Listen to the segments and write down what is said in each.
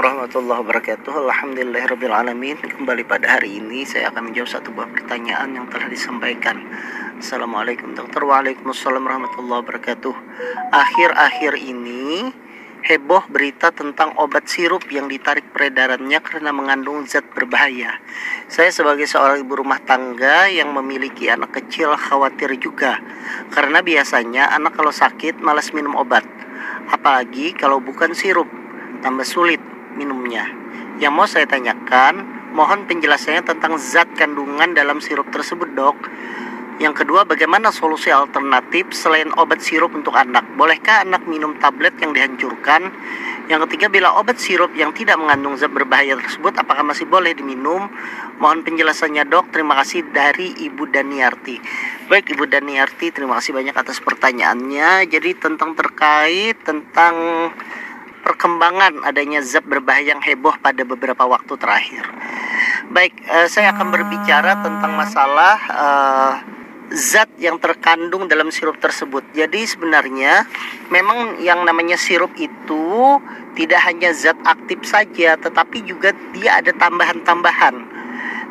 Warahmatullahi wabarakatuh. Alhamdulillahirrabbilalamin Kembali pada hari ini saya akan menjawab satu buah pertanyaan yang telah disampaikan. Assalamualaikum dokter. Waalaikumsalam warahmatullahi wabarakatuh. Akhir-akhir ini heboh berita tentang obat sirup yang ditarik peredarannya karena mengandung zat berbahaya. Saya sebagai seorang ibu rumah tangga yang memiliki anak kecil khawatir juga. Karena biasanya anak kalau sakit malas minum obat. Apalagi kalau bukan sirup tambah sulit minumnya. Yang mau saya tanyakan, mohon penjelasannya tentang zat kandungan dalam sirup tersebut, Dok. Yang kedua, bagaimana solusi alternatif selain obat sirup untuk anak? Bolehkah anak minum tablet yang dihancurkan? Yang ketiga, bila obat sirup yang tidak mengandung zat berbahaya tersebut, apakah masih boleh diminum? Mohon penjelasannya dok. Terima kasih dari Ibu Daniarti. Baik Ibu Daniarti, terima kasih banyak atas pertanyaannya. Jadi tentang terkait tentang perkembangan adanya zat berbahaya yang heboh pada beberapa waktu terakhir. Baik, uh, saya akan berbicara tentang masalah uh, zat yang terkandung dalam sirup tersebut. Jadi sebenarnya memang yang namanya sirup itu tidak hanya zat aktif saja, tetapi juga dia ada tambahan-tambahan.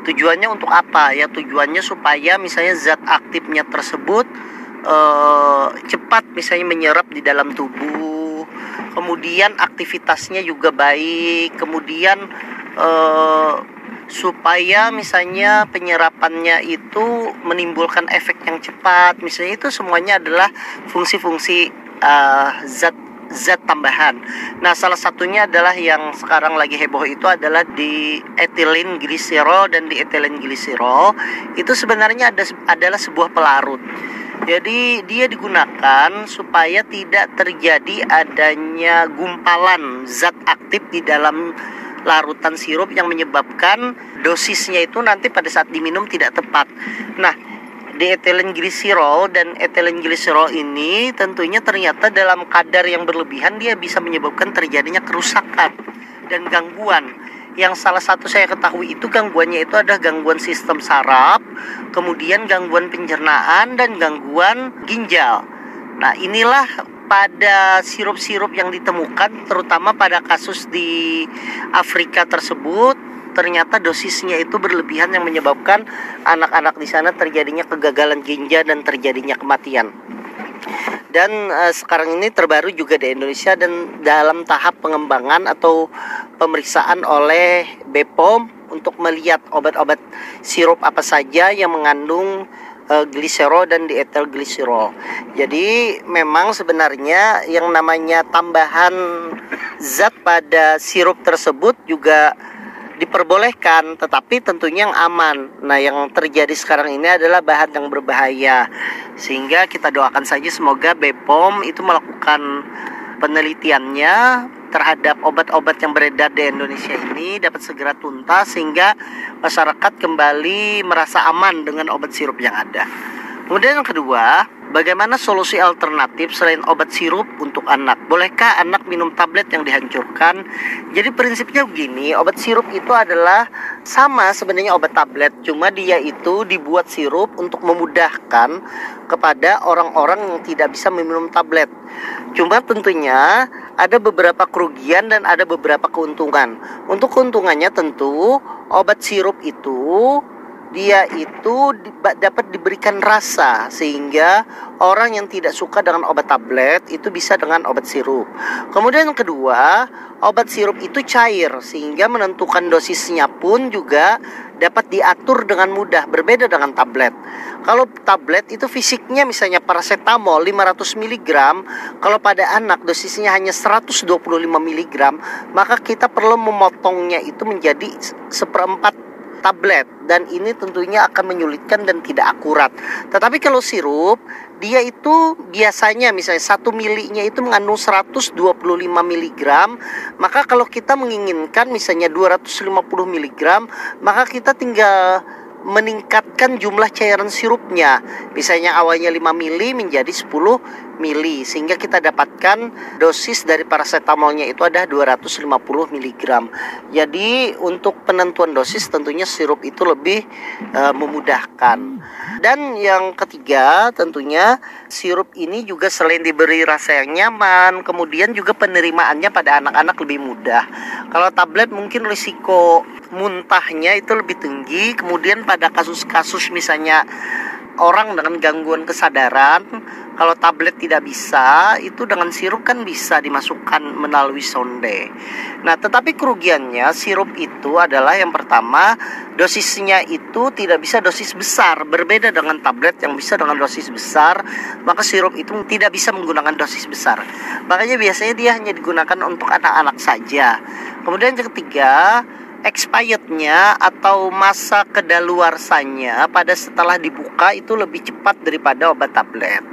Tujuannya untuk apa? Ya tujuannya supaya misalnya zat aktifnya tersebut uh, cepat misalnya menyerap di dalam tubuh kemudian aktivitasnya juga baik kemudian eh, supaya misalnya penyerapannya itu menimbulkan efek yang cepat misalnya itu semuanya adalah fungsi-fungsi uh, zat zat tambahan. Nah, salah satunya adalah yang sekarang lagi heboh itu adalah di ethylene glycerol dan di ethylene glycerol itu sebenarnya ada adalah sebuah pelarut. Jadi dia digunakan supaya tidak terjadi adanya gumpalan zat aktif di dalam larutan sirup yang menyebabkan dosisnya itu nanti pada saat diminum tidak tepat. Nah, di ethylene glycerol dan ethylene glycerol ini tentunya ternyata dalam kadar yang berlebihan dia bisa menyebabkan terjadinya kerusakan dan gangguan yang salah satu saya ketahui itu gangguannya itu ada gangguan sistem saraf, kemudian gangguan pencernaan dan gangguan ginjal. Nah, inilah pada sirup-sirup yang ditemukan terutama pada kasus di Afrika tersebut ternyata dosisnya itu berlebihan yang menyebabkan anak-anak di sana terjadinya kegagalan ginjal dan terjadinya kematian dan uh, sekarang ini terbaru juga di Indonesia dan dalam tahap pengembangan atau pemeriksaan oleh BPOM untuk melihat obat-obat sirup apa saja yang mengandung uh, gliserol dan dietil gliserol. Jadi memang sebenarnya yang namanya tambahan zat pada sirup tersebut juga diperbolehkan tetapi tentunya yang aman. Nah, yang terjadi sekarang ini adalah bahan yang berbahaya. Sehingga kita doakan saja semoga BPOM itu melakukan penelitiannya terhadap obat-obat yang beredar di Indonesia ini dapat segera tuntas sehingga masyarakat kembali merasa aman dengan obat sirup yang ada. Kemudian yang kedua, Bagaimana solusi alternatif selain obat sirup untuk anak? Bolehkah anak minum tablet yang dihancurkan? Jadi prinsipnya begini, obat sirup itu adalah sama sebenarnya obat tablet, cuma dia itu dibuat sirup untuk memudahkan kepada orang-orang yang tidak bisa meminum tablet. Cuma tentunya ada beberapa kerugian dan ada beberapa keuntungan. Untuk keuntungannya tentu obat sirup itu dia itu dapat diberikan rasa sehingga orang yang tidak suka dengan obat tablet itu bisa dengan obat sirup. Kemudian yang kedua, obat sirup itu cair sehingga menentukan dosisnya pun juga dapat diatur dengan mudah berbeda dengan tablet. Kalau tablet itu fisiknya misalnya paracetamol 500 mg, kalau pada anak dosisnya hanya 125 mg, maka kita perlu memotongnya itu menjadi seperempat tablet dan ini tentunya akan menyulitkan dan tidak akurat. Tetapi kalau sirup dia itu biasanya misalnya satu milinya itu mengandung 125 mg maka kalau kita menginginkan misalnya 250 mg maka kita tinggal meningkatkan jumlah cairan sirupnya misalnya awalnya 5 mili menjadi 10 mili sehingga kita dapatkan dosis dari paracetamolnya itu ada 250 mg. Jadi untuk penentuan dosis tentunya sirup itu lebih uh, memudahkan. Dan yang ketiga tentunya sirup ini juga selain diberi rasa yang nyaman, kemudian juga penerimaannya pada anak-anak lebih mudah. Kalau tablet mungkin risiko muntahnya itu lebih tinggi, kemudian pada kasus-kasus misalnya orang dengan gangguan kesadaran kalau tablet tidak bisa itu dengan sirup kan bisa dimasukkan melalui sonde. Nah tetapi kerugiannya sirup itu adalah yang pertama dosisnya itu tidak bisa dosis besar. Berbeda dengan tablet yang bisa dengan dosis besar maka sirup itu tidak bisa menggunakan dosis besar. Makanya biasanya dia hanya digunakan untuk anak-anak saja. Kemudian yang ketiga expirednya atau masa kedaluarsanya pada setelah dibuka itu lebih cepat daripada obat tablet.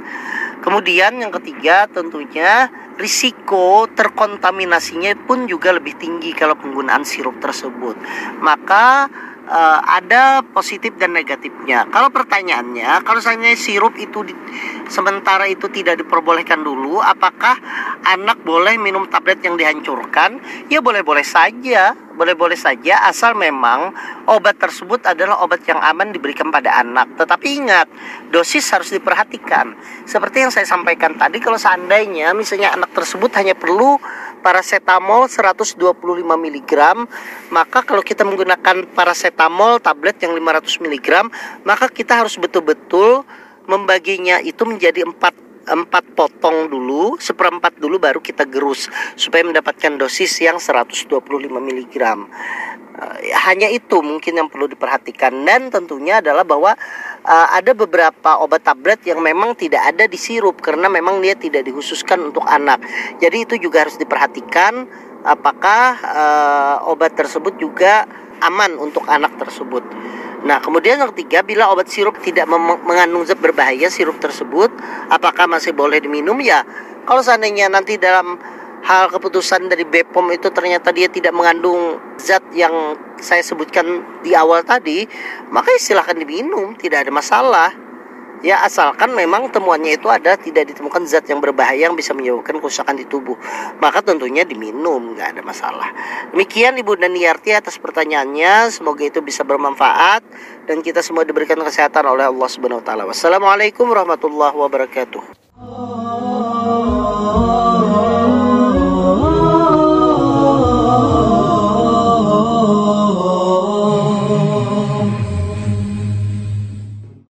Kemudian yang ketiga tentunya risiko terkontaminasinya pun juga lebih tinggi kalau penggunaan sirup tersebut. Maka uh, ada positif dan negatifnya. Kalau pertanyaannya, kalau misalnya sirup itu di, sementara itu tidak diperbolehkan dulu, apakah anak boleh minum tablet yang dihancurkan? Ya boleh-boleh saja, boleh-boleh saja asal memang obat tersebut adalah obat yang aman diberikan pada anak. Tetapi ingat, dosis harus diperhatikan. Seperti yang saya sampaikan tadi, kalau seandainya misalnya anak tersebut hanya perlu paracetamol 125 mg, maka kalau kita menggunakan paracetamol tablet yang 500 mg, maka kita harus betul-betul membaginya itu menjadi 4 empat potong dulu, seperempat dulu baru kita gerus supaya mendapatkan dosis yang 125 mg. Hanya itu mungkin yang perlu diperhatikan dan tentunya adalah bahwa uh, ada beberapa obat tablet yang memang tidak ada di sirup karena memang dia tidak dikhususkan untuk anak. Jadi itu juga harus diperhatikan apakah uh, obat tersebut juga aman untuk anak tersebut. Nah, kemudian yang ketiga, bila obat sirup tidak mengandung zat berbahaya sirup tersebut, apakah masih boleh diminum? Ya, kalau seandainya nanti dalam hal keputusan dari BPOM itu ternyata dia tidak mengandung zat yang saya sebutkan di awal tadi, maka ya silahkan diminum, tidak ada masalah. Ya asalkan memang temuannya itu ada tidak ditemukan zat yang berbahaya yang bisa menyebabkan kerusakan di tubuh, maka tentunya diminum, nggak ada masalah. Demikian Ibu dan Yarti atas pertanyaannya, semoga itu bisa bermanfaat dan kita semua diberikan kesehatan oleh Allah Subhanahu Wa Taala. Wassalamualaikum warahmatullahi wabarakatuh.